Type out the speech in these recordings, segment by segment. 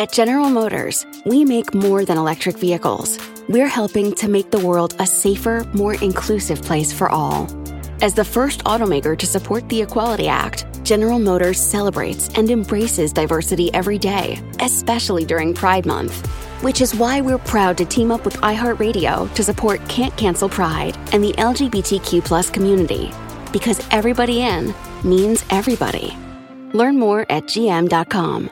At General Motors, we make more than electric vehicles. We're helping to make the world a safer, more inclusive place for all. As the first automaker to support the Equality Act, General Motors celebrates and embraces diversity every day, especially during Pride Month. Which is why we're proud to team up with iHeartRadio to support Can't Cancel Pride and the LGBTQ community. Because everybody in means everybody. Learn more at gm.com.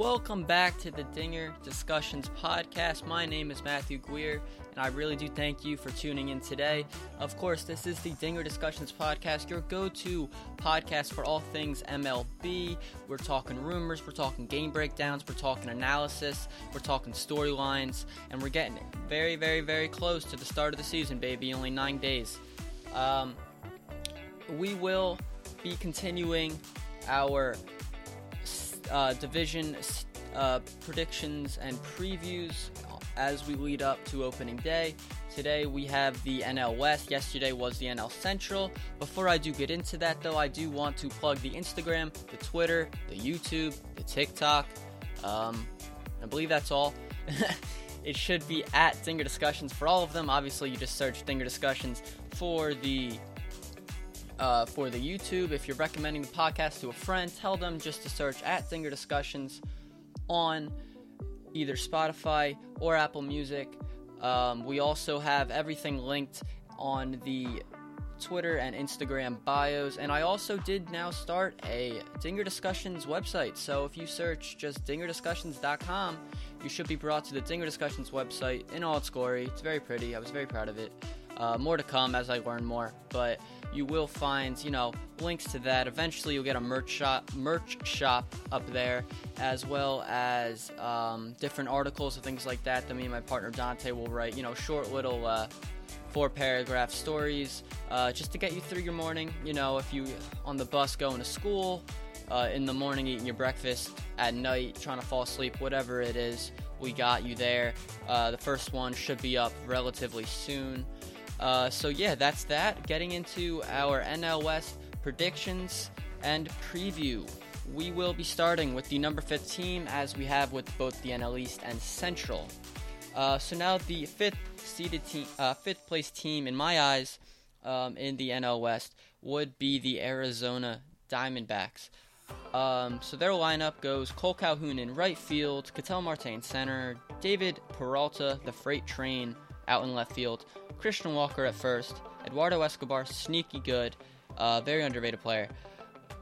Welcome back to the Dinger Discussions podcast. My name is Matthew Guier, and I really do thank you for tuning in today. Of course, this is the Dinger Discussions podcast, your go to podcast for all things MLB. We're talking rumors, we're talking game breakdowns, we're talking analysis, we're talking storylines, and we're getting very, very, very close to the start of the season, baby. Only nine days. Um, we will be continuing our uh, division uh, predictions and previews as we lead up to opening day. Today we have the NL West. Yesterday was the NL Central. Before I do get into that, though, I do want to plug the Instagram, the Twitter, the YouTube, the TikTok. Um, I believe that's all. it should be at Dinger Discussions for all of them. Obviously, you just search Dinger Discussions for the uh, for the YouTube. If you're recommending the podcast to a friend, tell them just to search at Dinger Discussions on either Spotify or Apple Music. Um, we also have everything linked on the Twitter and Instagram bios. And I also did now start a Dinger Discussions website. So if you search just dingerdiscussions.com, you should be brought to the Dinger Discussions website in all its glory. It's very pretty. I was very proud of it. Uh, more to come as I learn more. But you will find, you know, links to that. Eventually, you'll get a merch shop, merch shop up there, as well as um, different articles and things like that that me and my partner Dante will write. You know, short little uh, four paragraph stories uh, just to get you through your morning. You know, if you on the bus going to school, uh, in the morning eating your breakfast, at night trying to fall asleep, whatever it is, we got you there. Uh, the first one should be up relatively soon. Uh, so yeah, that's that. Getting into our NL West predictions and preview. We will be starting with the number fifth team as we have with both the NL East and Central. Uh, so now the fifth seeded team, uh, fifth place team in my eyes um, in the NL West would be the Arizona Diamondbacks. Um, so their lineup goes Cole Calhoun in right field, Ketel Marte in center, David Peralta, the freight train, out in left field, Christian Walker at first, Eduardo Escobar, sneaky good, uh, very underrated player.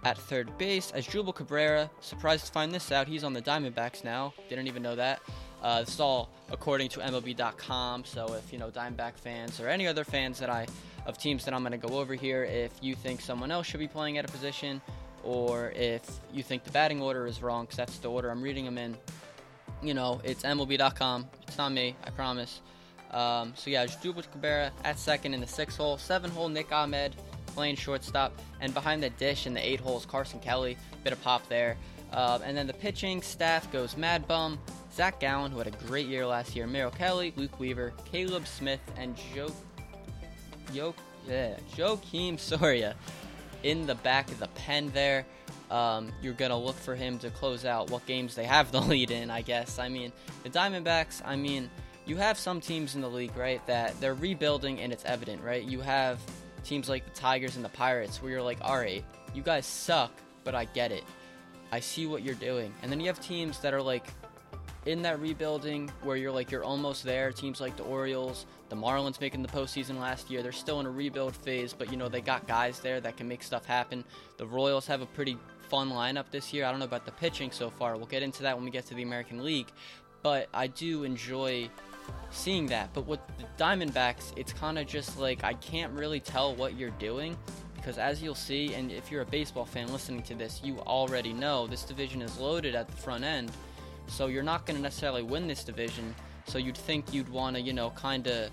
At third base, Asdrubal Cabrera, surprised to find this out, he's on the Diamondbacks now. Didn't even know that. Uh, this is all according to MLB.com. So if you know Diamondback fans or any other fans that I of teams that I'm going to go over here, if you think someone else should be playing at a position, or if you think the batting order is wrong, because that's the order I'm reading them in, you know it's MLB.com. It's not me, I promise. Um, so yeah, Jubal Cabrera at second in the six hole, seven hole Nick Ahmed playing shortstop, and behind the dish in the eight holes Carson Kelly, bit of pop there. Uh, and then the pitching staff goes Mad Bum, Zach Gallen, who had a great year last year, Merrill Kelly, Luke Weaver, Caleb Smith, and Joe, Yo, yeah, Joakim Soria in the back of the pen there. Um, you're going to look for him to close out what games they have the lead in, I guess. I mean, the Diamondbacks, I mean, you have some teams in the league, right, that they're rebuilding and it's evident, right? You have teams like the Tigers and the Pirates where you're like, all right, you guys suck, but I get it. I see what you're doing. And then you have teams that are like in that rebuilding where you're like, you're almost there. Teams like the Orioles, the Marlins making the postseason last year, they're still in a rebuild phase, but you know, they got guys there that can make stuff happen. The Royals have a pretty fun lineup this year. I don't know about the pitching so far. We'll get into that when we get to the American League. But I do enjoy seeing that. But with the Diamondbacks, it's kind of just like I can't really tell what you're doing because as you'll see, and if you're a baseball fan listening to this, you already know this division is loaded at the front end. So you're not going to necessarily win this division. So you'd think you'd want to, you know, kind of,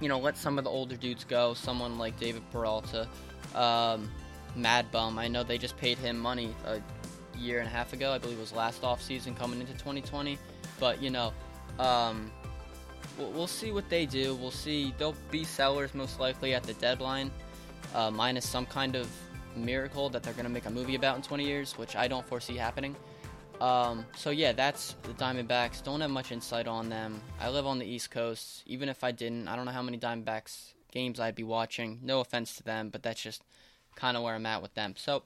you know, let some of the older dudes go. Someone like David Peralta, um, Mad Bum. I know they just paid him money a year and a half ago. I believe it was last off season coming into 2020. But you know, um, we'll, we'll, see what they do. We'll see. They'll be sellers most likely at the deadline, uh, minus some kind of miracle that they're going to make a movie about in 20 years, which I don't foresee happening. Um, so yeah, that's the Diamondbacks. Don't have much insight on them. I live on the East Coast. Even if I didn't, I don't know how many Diamondbacks games I'd be watching. No offense to them, but that's just kind of where I'm at with them. So,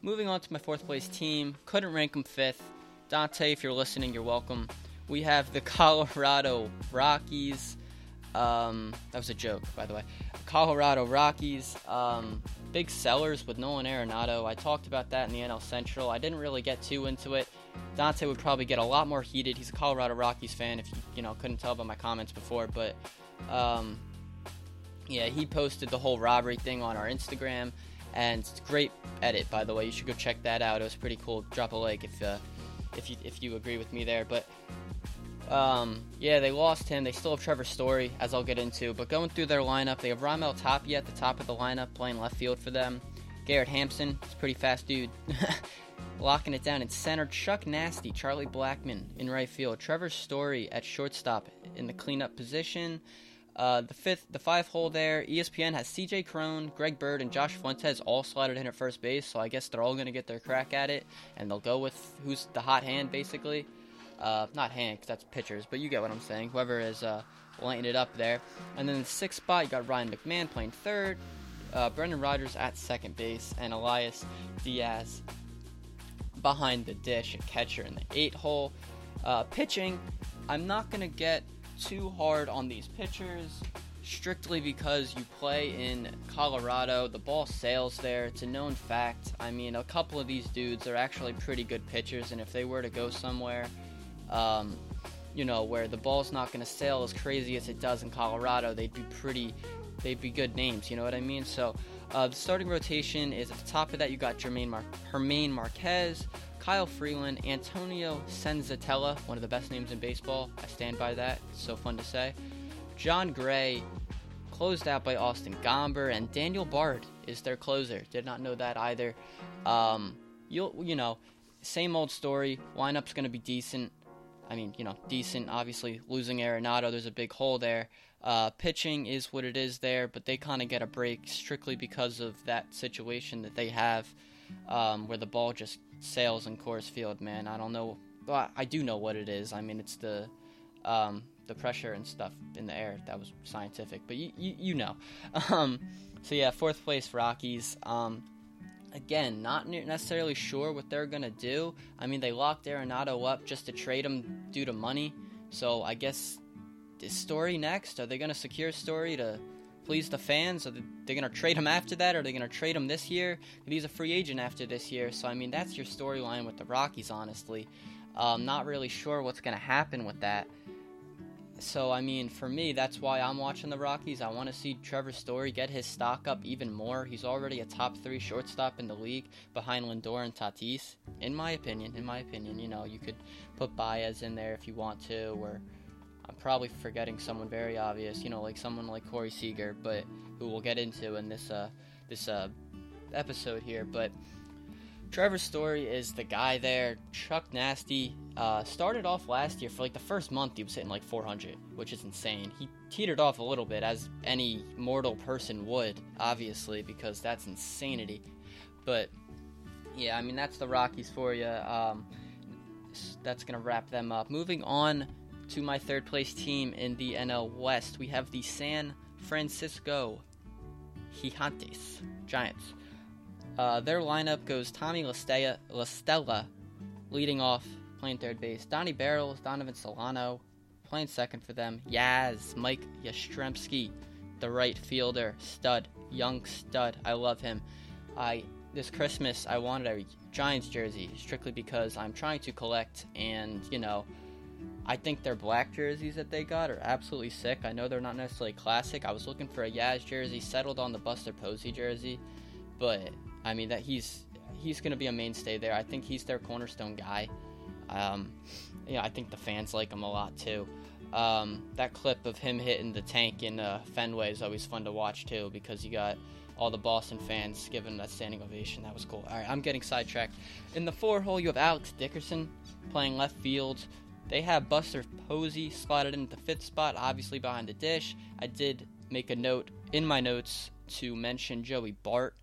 moving on to my fourth place team. Couldn't rank them fifth. Dante, if you're listening, you're welcome. We have the Colorado Rockies. Um, that was a joke, by the way. Colorado Rockies. Um, big sellers with Nolan Arenado. I talked about that in the NL Central. I didn't really get too into it. Dante would probably get a lot more heated. He's a Colorado Rockies fan, if you you know couldn't tell by my comments before. But um, yeah, he posted the whole robbery thing on our Instagram, and it's great edit by the way. You should go check that out. It was pretty cool. Drop a like if uh, if you if you agree with me there. But um, yeah, they lost him. They still have Trevor Story, as I'll get into. But going through their lineup, they have Raimel Tapia at the top of the lineup, playing left field for them. Garrett Hampson, he's pretty fast dude, locking it down in center. Chuck Nasty, Charlie Blackmon in right field. Trevor Story at shortstop in the cleanup position. Uh, the fifth, the five hole there. ESPN has C.J. Cron, Greg Bird, and Josh Fuentes all slotted in at first base. So I guess they're all going to get their crack at it, and they'll go with who's the hot hand, basically. Uh, not Hank, that's pitchers, but you get what I'm saying. Whoever is uh, lighting it up there. And then the sixth spot, you got Ryan McMahon playing third, uh, Brendan Rodgers at second base, and Elias Diaz behind the dish, a catcher in the eight hole. Uh, pitching, I'm not going to get too hard on these pitchers strictly because you play in Colorado. The ball sails there. It's a known fact. I mean, a couple of these dudes are actually pretty good pitchers, and if they were to go somewhere, um, you know, where the ball's not going to sail as crazy as it does in Colorado, they'd be pretty, they'd be good names. You know what I mean? So uh, the starting rotation is at the top of that. You got Jermaine Mar- Germán Marquez, Kyle Freeland, Antonio Senzatela, one of the best names in baseball. I stand by that. It's so fun to say. Jon Gray, closed out by Austin Gomber, and Daniel Bard is their closer. Did not know that either. Um, you'll, you know, same old story. Lineup's going to be decent. I mean, you know, decent. Obviously, losing Arenado, there's a big hole there. Uh, pitching is what it is there, but they kind of get a break strictly because of that situation that they have, um, where the ball just sails in Coors Field. Man, I don't know. Well, I do know what it is. I mean, it's the um, the pressure and stuff in the air. That was scientific, but you you, you know. Um, so yeah, fourth place Rockies. Um, again, not necessarily sure what they're gonna do. I mean, they locked Arenado up just to trade him due to money. So I guess is Story next? Are they gonna secure Story to please the fans? Are they gonna trade him after that? Are they gonna trade him this year? He's a free agent after this year. So I mean, that's your storyline with the Rockies. Honestly, um, not really sure what's gonna happen with that. So I mean, for me, that's why I'm watching the Rockies. I want to see Trevor Story get his stock up even more. He's already a top three shortstop in the league behind Lindor and Tatis. In my opinion, in my opinion, you know, you could put Baez in there if you want to, or I'm probably forgetting someone very obvious. You know, like someone like Corey Seager, but who we'll get into in this uh, this uh, episode here, but. Trevor Story is the guy there. Chuck Nasty uh, started off last year for like the first month he was hitting like 400, which is insane. He teetered off a little bit as any mortal person would, obviously, because that's insanity. But yeah, I mean that's the Rockies for you. Um, that's gonna wrap them up. Moving on to my third place team in the NL West, we have the San Francisco Gigantes Giants. Uh, their lineup goes Tommy Lastea, La Stella leading off, playing third base. Donnie Barrels, Donovan Solano playing second for them. Yaz, Mike Yastrzemski, the right fielder, stud, young stud. I love him. I this Christmas I wanted a Giants jersey strictly because I'm trying to collect, and you know, I think their black jerseys that they got are absolutely sick. I know they're not necessarily classic. I was looking for a Yaz jersey, settled on the Buster Posey jersey, but I mean that he's he's going to be a mainstay there. I think he's their cornerstone guy. Um, yeah, I think the fans like him a lot too. Um, that clip of him hitting the tank in uh, Fenway is always fun to watch too because you got all the Boston fans giving that standing ovation. That was cool. All right, I'm getting sidetracked. In the four hole, you have Alex Dickerson playing left field. They have Buster Posey slotted in the fifth spot, obviously behind the dish. I did make a note in my notes to mention Joey Bart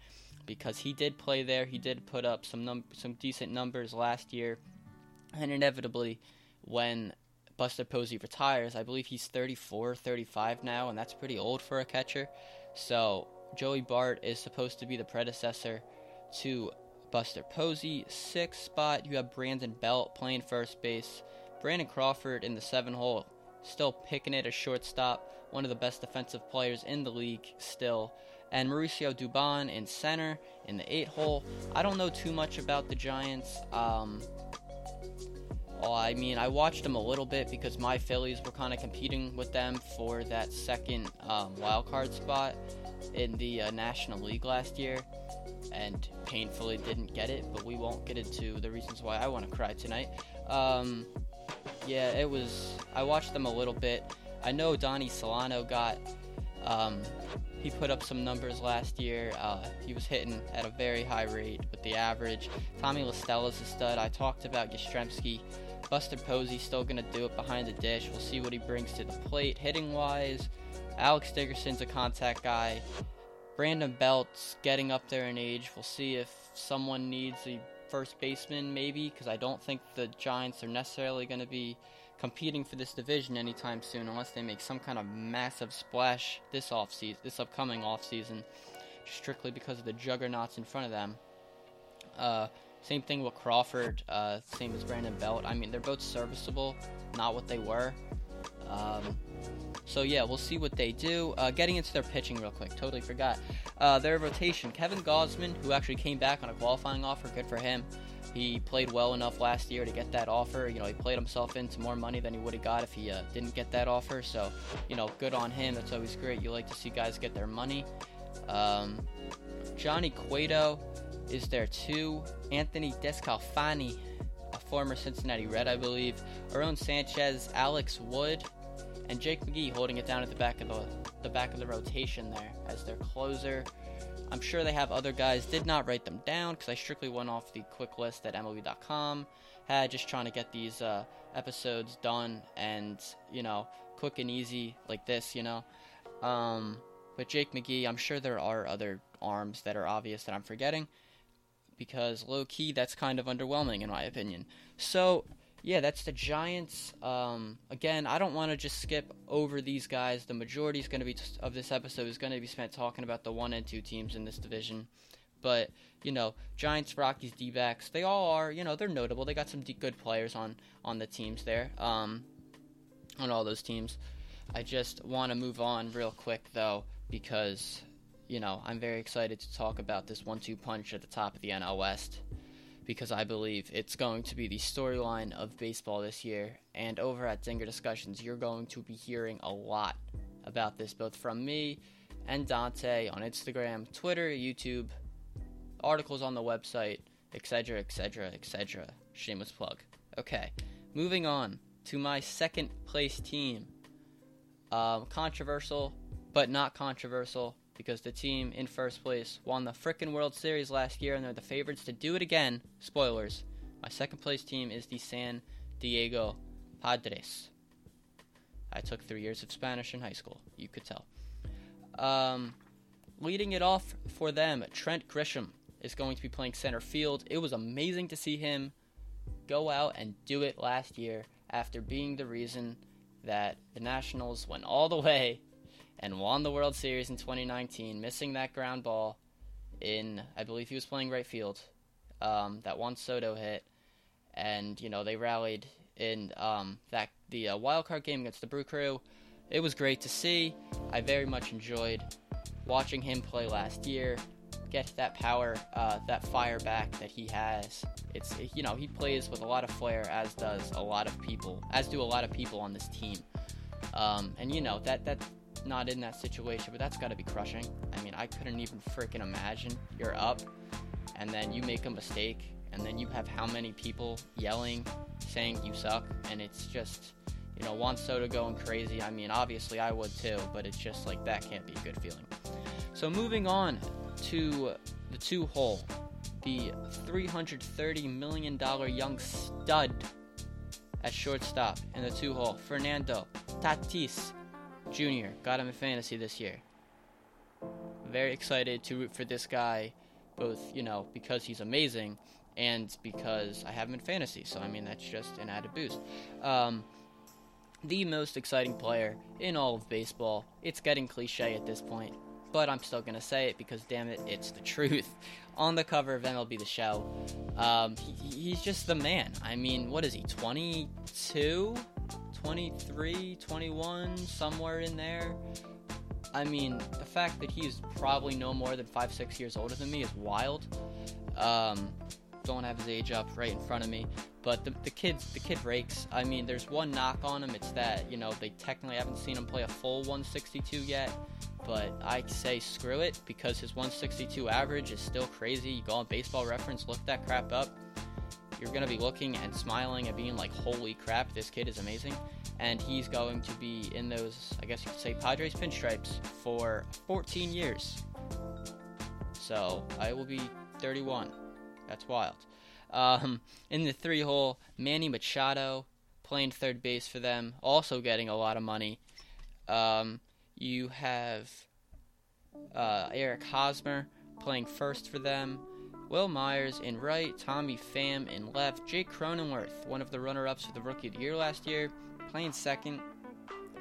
because he did play there. He did put up some num- some decent numbers last year. And inevitably, when Buster Posey retires, I believe he's 34, 35 now, and that's pretty old for a catcher. So Joey Bart is supposed to be the predecessor to Buster Posey. Sixth spot, you have Brandon Belt playing first base. Brandon Crawford in the seven hole, still picking it as shortstop, one of the best defensive players in the league still. And Mauricio Dubon in center in the eight hole. I don't know too much about the Giants. Um, well, I mean, I watched them a little bit because my Phillies were kind of competing with them for that second um, wild card spot in the uh, National League last year and painfully didn't get it, but we won't get into the reasons why I want to cry tonight. Um, yeah, it was. I watched them a little bit. I know Donnie Solano got. Um, he put up some numbers last year. Uh, he was hitting at a very high rate with the average. Tommy La Stella's a stud. I talked about Yastrzemski. Buster Posey still going to do it behind the dish. We'll see what he brings to the plate hitting wise. Alex Dickerson's a contact guy. Brandon Belt's getting up there in age. We'll see if someone needs a first baseman, maybe, because I don't think the Giants are necessarily going to be competing for this division anytime soon unless they make some kind of massive splash this offseason, this upcoming offseason, strictly because of the juggernauts in front of them. Uh, same thing with Crawford, uh, same as Brandon Belt. I mean, they're both serviceable, not what they were. Um, so yeah, we'll see what they do. Uh, getting into their pitching real quick, totally forgot. Uh, their rotation: Kevin Gausman, who actually came back on a qualifying offer, good for him. He played well enough last year to get that offer. You know, he played himself into more money than he would have got if he uh, didn't get that offer. So, you know, good on him. That's always great. You like to see guys get their money. Um, Johnny Cueto is there too. Anthony Descalfani, a former Cincinnati Red, I believe. Aaron Sanchez, Alex Wood, and Jake McGee holding it down at the back of the the back of the rotation there as their closer. I'm sure they have other guys. Did not write them down because I strictly went off the quick list that MLB.com had, just trying to get these uh, episodes done and you know quick and easy like this, you know. Um, but Jake McGee, I'm sure there are other arms that are obvious that I'm forgetting because low key that's kind of underwhelming in my opinion. So yeah, that's the Giants. Um, again, I don't want to just skip over these guys. The majority is going to be t- of this episode is going to be spent talking about the one and two teams in this division. But you know, Giants, Rockies, D-backs, they all are. You know, they're notable. They got some d- good players on on the teams there. Um, on all those teams. I just want to move on real quick though because you know I'm very excited to talk about this one-two punch at the top of the NL West because I believe it's going to be the storyline of baseball this year. And over at Dinger Discussions, you're going to be hearing a lot about this, both from me and Dante on Instagram, Twitter, YouTube, articles on the website, etc., etc., etc. Shameless plug. Okay, moving on to my second place team. Um, controversial, but not controversial because the team in first place won the frickin' World Series last year and they're the favorites to do it again. Spoilers. My second place team is the San Diego Padres. I took three years of Spanish in high school. You could tell. Um, leading it off for them, Trent Grisham is going to be playing center field. It was amazing to see him go out and do it last year after being the reason that the Nationals went all the way and won the World Series in 2019, missing that ground ball in, I believe he was playing right field, um, that one Soto hit, and you know they rallied in um, that the uh, wild card game against the Brew Crew. It was great to see. I very much enjoyed watching him play last year. Get that power, uh, that fire back that he has. It's you know he plays with a lot of flair, as does a lot of people, as do a lot of people on this team. Um, and you know that that not in that situation, but that's got to be crushing. I mean, I couldn't even freaking imagine you're up and then you make a mistake and then you have how many people yelling, saying you suck, and it's just, you know, Juan Soto going crazy. I mean, obviously I would too, but it's just like that can't be a good feeling. So moving on to the two hole, the $330 million young stud at shortstop in the two hole, Fernando Tatis Jr. Got him in fantasy this year. Very excited to root for this guy, both, you know, because he's amazing and because I have him in fantasy. So I mean that's just an added boost. Um, the most exciting player in all of baseball. It's getting cliche at this point, but I'm still gonna say it because damn it, it's the truth. On the cover of MLB The Show, um, he, he's just the man. I mean, what is he? 22, 23, 21, somewhere in there. I mean, the fact that he's probably no more than five, six years older than me is wild. Um, don't have his age up right in front of me, but the, the kid the kid rakes. I mean, there's one knock on him. It's that you know they technically haven't seen him play a full 162 yet, but I say screw it because his 162 average is still crazy. You go on Baseball Reference, look that crap up. You're gonna be looking and smiling and being like, "Holy crap, this kid is amazing!" And he's going to be in those, I guess you could say, Padres pinstripes for 14 years. So I will be 31. That's wild. Um, in the three hole, Manny Machado playing third base for them, also getting a lot of money. Um, you have uh, Eric Hosmer playing first for them. Wil Myers in right, Tommy Pham in left, Jake Cronenworth, one of the runner-ups for the Rookie of the Year last year, playing second,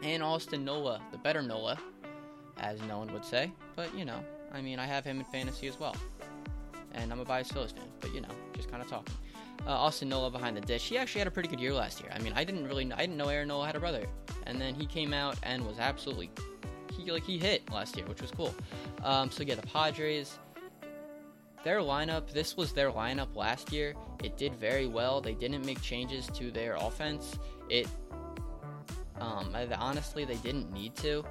and Austin Nola, the better Nola, as no one would say, but you know, I mean, I have him in fantasy as well and I'm a biased Phillies fan, but you know, just kind of talking. Uh, Austin Nola behind the dish. He actually had a pretty good year last year. I mean, I didn't really, I didn't know Aaron Nola had a brother, and then he came out and was absolutely, he like he hit last year, which was cool. Um, so yeah, the Padres, their lineup. This was their lineup last year. It did very well. They didn't make changes to their offense. It, um, honestly, they didn't need to.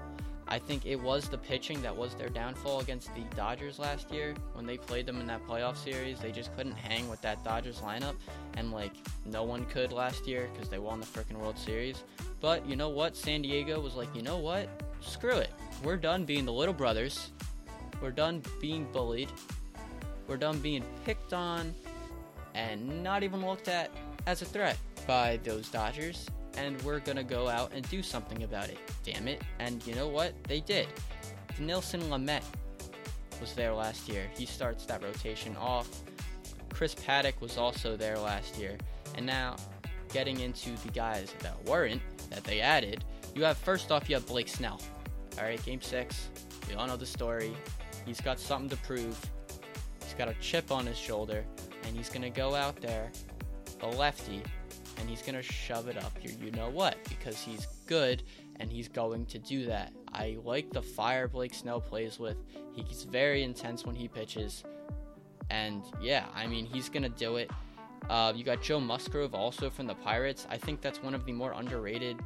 I think it was the pitching that was their downfall against the Dodgers last year when they played them in that playoff series. They just couldn't hang with that Dodgers lineup, and like no one could last year because they won the freaking World Series. But you know what? San Diego was like, you know what? Screw it. We're done being the little brothers. We're done being bullied. We're done being picked on and not even looked at as a threat by those Dodgers and we're gonna go out and do something about it. Damn it. And you know what? They did. Dinelson Lamet was there last year. He starts that rotation off. Chris Paddack was also there last year. And now, getting into the guys that weren't, that they added, you have first off, you have Blake Snell. All right, game six. We all know the story. He's got something to prove. Got a chip on his shoulder, and he's to go out there, a lefty, and he's to shove it up your you know what because he's good and he's going to do that. I like the fire Blake Snell plays with. He's very intense when he pitches. And yeah, I mean, he's to do it. Uh, you got Joe Musgrove also from the Pirates. I think that's one of the more underrated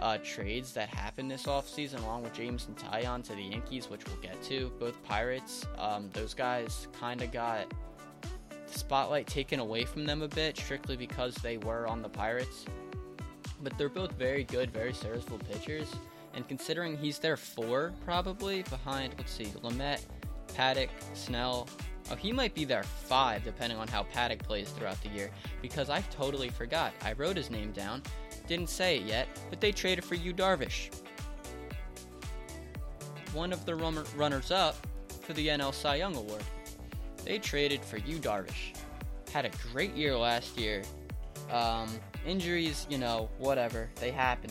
uh, trades that happened this offseason, along with Jameson Taillon to the Yankees, which we'll get to. Both Pirates, um, those guys kind of got the spotlight taken away from them a bit, strictly because they were on the Pirates. But they're both very good, very serviceable pitchers. And considering he's there four, probably, behind, let's see, Lamet, Paddack, Snell. Oh, he might be there five, depending on how Paddack plays throughout the year, because I totally forgot. I wrote his name down, didn't say it yet, but they traded for Yu Darvish. One of the runners up for the NL Cy Young Award. They traded for Yu Darvish. Had a great year last year. Um, injuries, you know, whatever, they happen.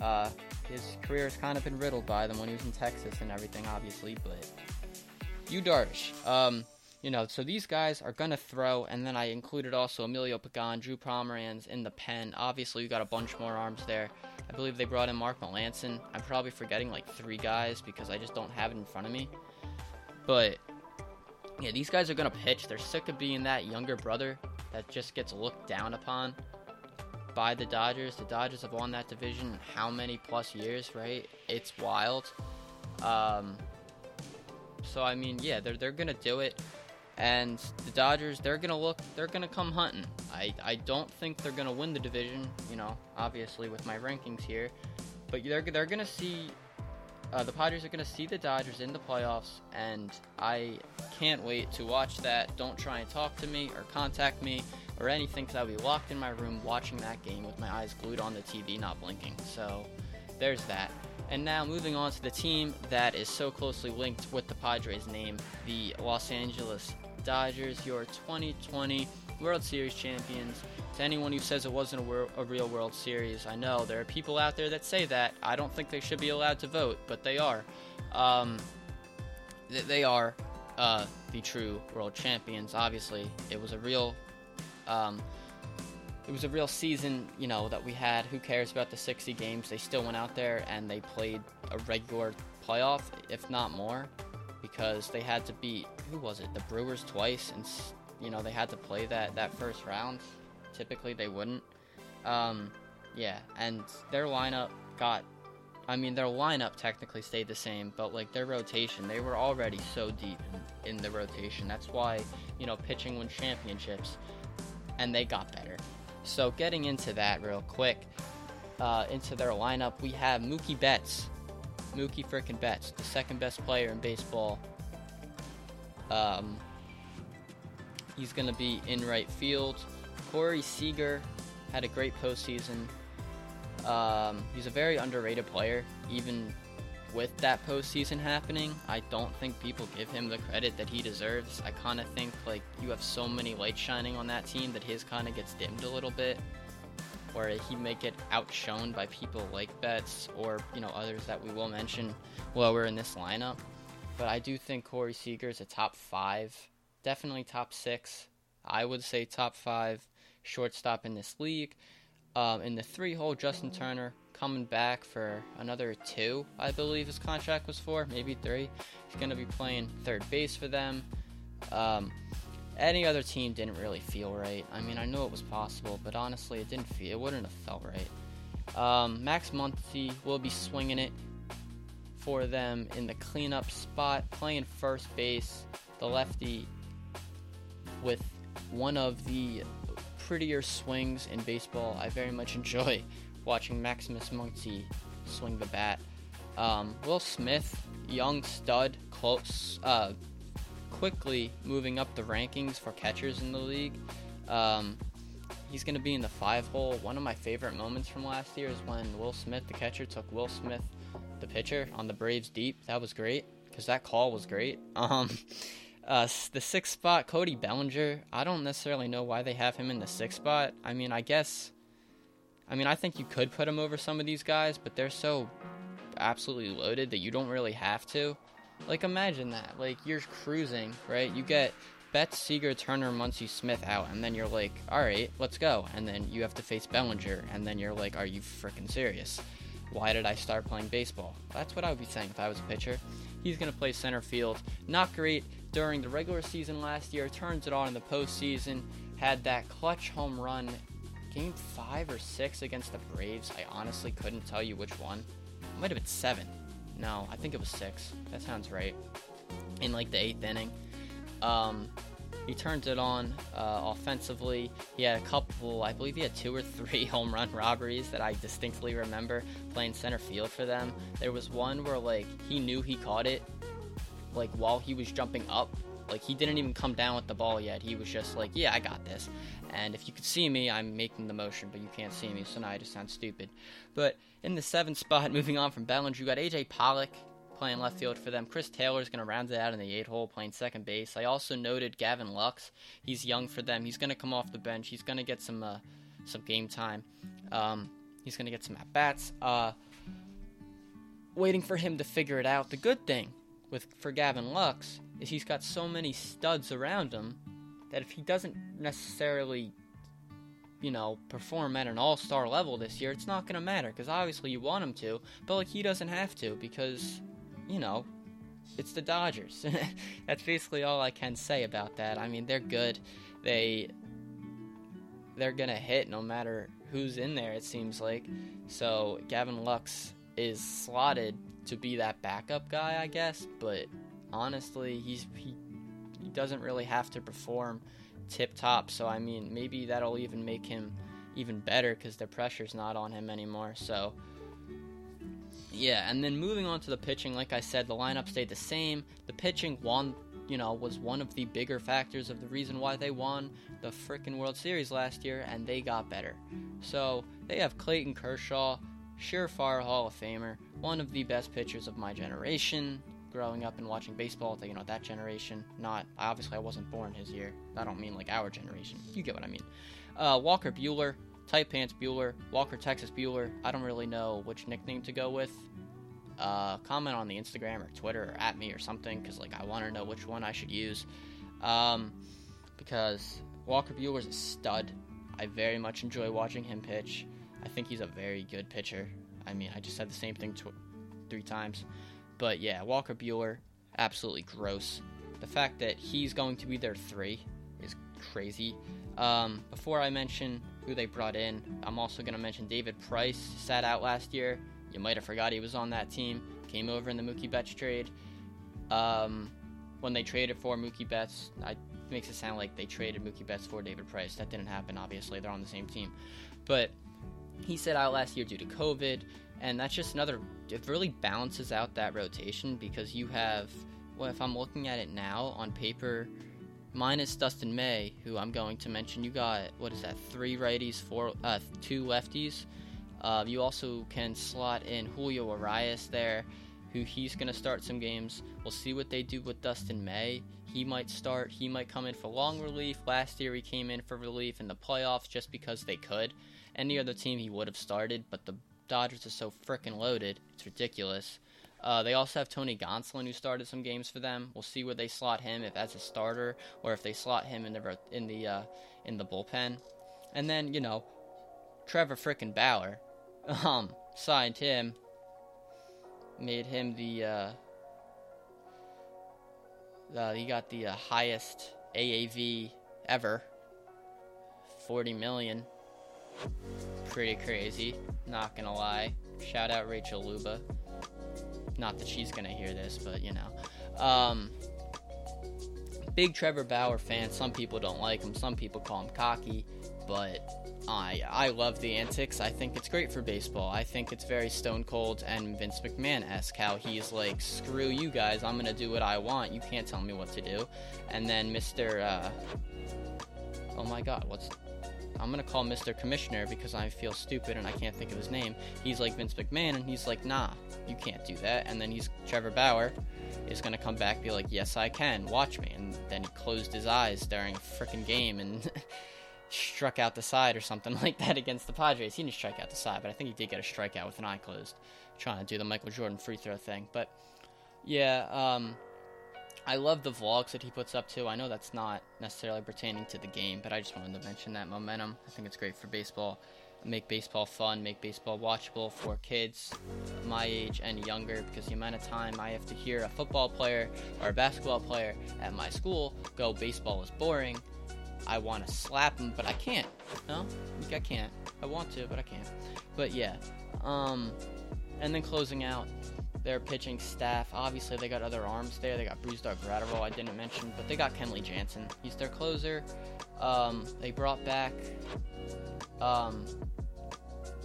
Uh, his career has kind of been riddled by them when he was in Texas and everything, obviously, but Yu Darvish. Um, you know, so these guys are going to throw, and then I included also Emilio Pagan, Drew Pomeranz in the pen. Obviously, you got a bunch more arms there. I believe they brought in Mark Melancon. I'm probably forgetting like three guys because I just don't have it in front of me. But yeah, these guys are gonna pitch. They're sick of being that younger brother that just gets looked down upon by the Dodgers. The Dodgers have won that division how many plus years, right? It's wild. Um, so I mean, yeah, they're they're gonna do it, and the Dodgers they're gonna look they're gonna come hunting. I I don't think they're gonna win the division, you know, obviously with my rankings here, but they're they're gonna see uh, the Padres are to see the Dodgers in the playoffs, and I can't wait to watch that. Don't try and talk to me or contact me or anything because I'll be locked in my room watching that game with my eyes glued on the TV, not blinking. So there's that. And now moving on to the team that is so closely linked with the Padres name, the Los Angeles Dodgers, your 2020 World Series champions. To anyone who says it wasn't a, wor- a real World Series, I know there are people out there that say that. I don't think they should be allowed to vote, but they are. Um, th- they are uh, the true world champions. Obviously, it was a real, um, it was a real season. You know that we had. Who cares about the 60 games? They still went out there and they played a regular playoff, if not more, because they had to beat who was it? The Brewers twice, and you know they had to play that that first round. Typically, they wouldn't. Um, yeah, and their lineup got. I mean, their lineup technically stayed the same, but like their rotation, they were already so deep in, in the rotation. That's why you know pitching wins championships, and they got better. So getting into that real quick, uh, into their lineup, we have Mookie Betts, Mookie frickin' Betts, the second best player in baseball. Um, he's gonna be in right field. Corey Seager had a great postseason. Um, he's a very underrated player, even with that postseason happening. I don't think people give him the credit that he deserves. I kind of think like you have so many lights shining on that team that his kind of gets dimmed a little bit, or he may get outshone by people like Betts or you know others that we will mention lower in this lineup. But I do think Corey Seager is a top five, definitely top six. I would say top five shortstop in this league. Um, in the three hole, Justin Turner coming back for another two, I believe his contract was for, maybe three. He's going to be playing third base for them. Um, any other team didn't really feel right. I mean, I knew it was possible, but honestly, it didn't feel. It wouldn't have felt right. Um, Max Muncy will be swinging it for them in the cleanup spot, playing first base. The lefty with one of the prettier swings in baseball. I very much enjoy watching Maximus Muncy swing the bat. Um, Will Smith, young stud, close, uh, quickly moving up the rankings for catchers in the league. Um, he's going to be in the five hole. One of my favorite moments from last year is when Will Smith, the catcher, took Will Smith, the pitcher, on the Braves deep. That was great because that call was great. Um, uh, the sixth spot, Cody Bellinger. I don't necessarily know why they have him in the sixth spot. I mean, I guess. I mean, I think you could put him over some of these guys, but they're so absolutely loaded that you don't really have to. Like, imagine that. Like, you're cruising, right? You get Betts, Seager, Turner, Muncy, Smith out, and then you're like, all right, let's go. And then you have to face Bellinger, and then you're like, are you freaking serious? Why did I start playing baseball? That's what I would be saying if I was a pitcher. He's going to play center field. Not great during the regular season last year, turns it on in the postseason. Had that clutch home run, game five or six against the Braves. I honestly couldn't tell you which one. It might have been seven. No, I think it was six. That sounds right. In like the eighth inning. Um, he turned it on uh, offensively. He had a couple, I believe he had two or three home run robberies that I distinctly remember playing center field for them. There was one where like he knew he caught it, like while he was jumping up. Like he didn't even come down with the ball yet. He was just like, "Yeah, I got this." And if you could see me, I'm making the motion, but you can't see me, so now I just sound stupid. But in the seventh spot, moving on from Bellinger, you got AJ Pollock playing left field for them. Chris Taylor is going to round it out in the eight hole, playing second base. I also noted Gavin Lux. He's young for them. He's going to come off the bench. He's going to get some uh, some game time. Um, he's going to get some at bats. Uh, waiting for him to figure it out. The good thing with for Gavin Lux is he's got so many studs around him that if he doesn't necessarily you know, perform at an all star level this year, it's not going to matter because obviously you want him to, but like he doesn't have to because, you know, it's the Dodgers. That's basically all I can say about that. I mean, they're good. They they're going to hit no matter who's in there it seems like. So, Gavin Lux is slotted to be that backup guy, I guess, but honestly, he's he he doesn't really have to perform tip top. So I mean, maybe that'll even make him even better because the pressure's not on him anymore. So yeah, and then moving on to the pitching, like I said, the lineup stayed the same. The pitching won, you know, was one of the bigger factors of the reason why they won the freaking World Series last year, and they got better. So they have Clayton Kershaw, surefire Hall of Famer, one of the best pitchers of my generation. Growing up and watching baseball, you know, that generation. Not obviously I wasn't born his year. I don't mean like our generation. You get what I mean. Uh, Walker Buehler, Tight Pants Buehler, Walker Texas Buehler. I don't really know which nickname to go with. Uh, comment on the Instagram or Twitter or at me or something because like I want to know which one I should use. Um, because Walker Buehler's a stud. I very much enjoy watching him pitch. I think he's a very good pitcher. I mean, I just said the same thing tw- three times. But yeah, Walker Buehler, absolutely gross. The fact that he's going to be their three is crazy. Um, before I mention who they brought in, I'm also going to mention David Price, sat out last year. You might have forgot he was on that team. Came over in the Mookie Betts trade. Um, when they traded for Mookie Betts, I makes it sound like they traded Mookie Betts for David Price. That didn't happen, obviously. They're on the same team. But he sat out last year due to COVID, and that's just another. It really balances out that rotation because you have. Well, if I'm looking at it now on paper, minus Dustin May, who I'm going to mention, you got what is that? Three righties, four, uh, two lefties. Uh, you also can slot in Julio Urias there, who he's going to start some games. We'll see what they do with Dustin May. He might start. He might come in for long relief. Last year he came in for relief in the playoffs just because they could. Any other team he would have started, but the Dodgers are so freaking loaded. It's ridiculous. Uh, they also have Tony Gonsolin who started some games for them. We'll see where they slot him, if as a starter or if they slot him in the in the uh, in the bullpen. And then you know, Trevor frickin' Bauer, um, signed him, made him the uh, uh, he got the uh, highest AAV ever, 40 million. Pretty crazy, not gonna lie. Shout out Rachel Luba. Not that she's gonna hear this, but you know. Um, big Trevor Bauer fan. Some people don't like him. Some people call him cocky, but I I love the antics. I think it's great for baseball. I think it's very stone cold and Vince McMahon esque how he's like, screw you guys, I'm gonna do what I want. You can't tell me what to do. And then Mr. Uh, oh my God, what's I'm gonna call Mr. Commissioner because I feel stupid and I can't think of his name. He's like Vince McMahon and he's like, nah, you can't do that. And then he's Trevor Bauer is gonna come back be like, yes, I can. Watch me. And then he closed his eyes during a freaking game and. struck out the side or something like that against the Padres. He didn't strike out the side, but I think he did get a strikeout with an eye closed, trying to do the Michael Jordan free throw thing. But yeah, um, I love the vlogs that he puts up too. I know that's not necessarily pertaining to the game, but I just wanted to mention that momentum. I think it's great for baseball. Make baseball fun, make baseball watchable for kids my age and younger because the amount of time I have to hear a football player or a basketball player at my school go, baseball is boring I want to slap them, but I can't. No, I can't. I want to, but I can't. But yeah, um, and then closing out their pitching staff. Obviously, they got other arms there. They got Brusdar Graterol, I didn't mention, but they got Kenley Jansen. He's their closer. Um, they brought back. Um,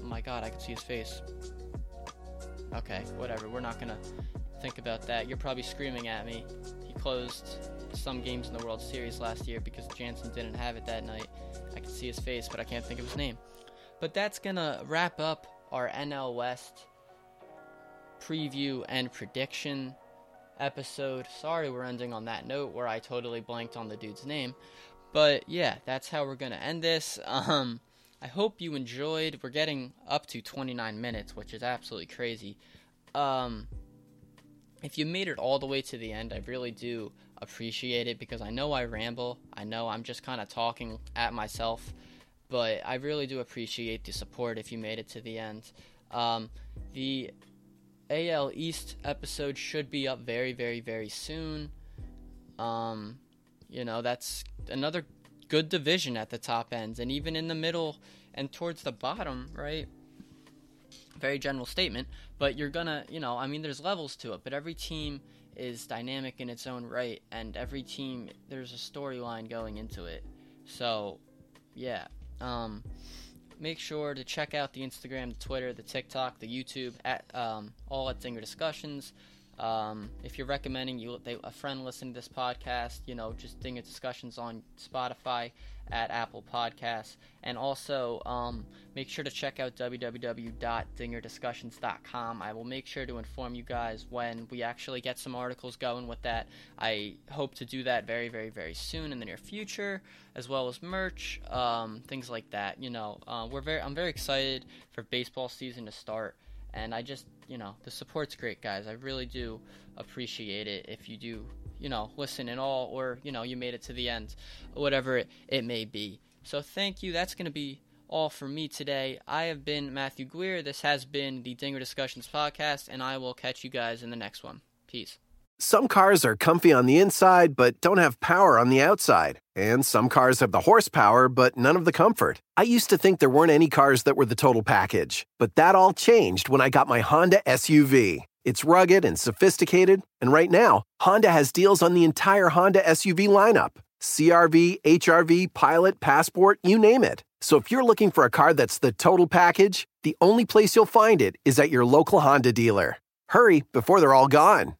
my God, I can see his face. Okay, whatever. We're not gonna think about that. You're probably screaming at me. He closed some games in the World Series last year because Jansen didn't have it that night. I can see his face, but I can't think of his name. But that's gonna wrap up our NL West preview and prediction episode. Sorry we're ending on that note where I totally blanked on the dude's name. But yeah, that's how we're gonna end this. Um, I hope you enjoyed. We're getting up to 29 minutes, which is absolutely crazy. Um, if you made it all the way to the end, I really do appreciate it because I know I ramble. I know I'm just kind of talking at myself, but I really do appreciate the support if you made it to the end. Um, the AL East episode should be up very, very, very soon. Um, you know, that's another good division at the top ends, and even in the middle and towards the bottom, right? Very general statement, but you're gonna, you know, I mean, there's levels to it, but every team is dynamic in its own right, and every team there's a storyline going into it. So, yeah. Um, make sure to check out the Instagram, the Twitter, the TikTok, the YouTube at um, all at Dinger Discussions. Um, if you're recommending you they, a friend listen to this podcast, you know, just Dinger Discussions on Spotify, at Apple Podcasts. And also, um, make sure to check out www.dingerdiscussions.com. I will make sure to inform you guys when we actually get some articles going with that. I hope to do that very, very, very soon in the near future, as well as merch, um, things like that. You know, uh, we're very, I'm very excited for baseball season to start, and I just, you know, the support's great, guys. I really do appreciate it if you do, you know, listen and all, or you know, you made it to the end, whatever it, it may be. So thank you. That's going to be all for me today. I have been Matthew Guir. This has been the Dinger Discussions podcast, and I will catch you guys in the next one. Peace. Some cars are comfy on the inside, but don't have power on the outside. And some cars have the horsepower, but none of the comfort. I used to think there weren't any cars that were the total package, but that all changed when I got my Honda SUV. It's rugged and sophisticated, and right now, Honda has deals on the entire Honda SUV lineup CRV, HRV, Pilot, Passport, you name it. So if you're looking for a car that's the total package, the only place you'll find it is at your local Honda dealer. Hurry before they're all gone.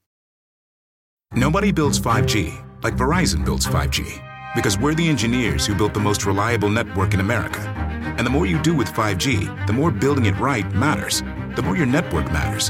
Nobody builds 5G like Verizon builds 5G because we're the engineers who built the most reliable network in America. And the more you do with 5G, the more building it right matters. The more your network matters.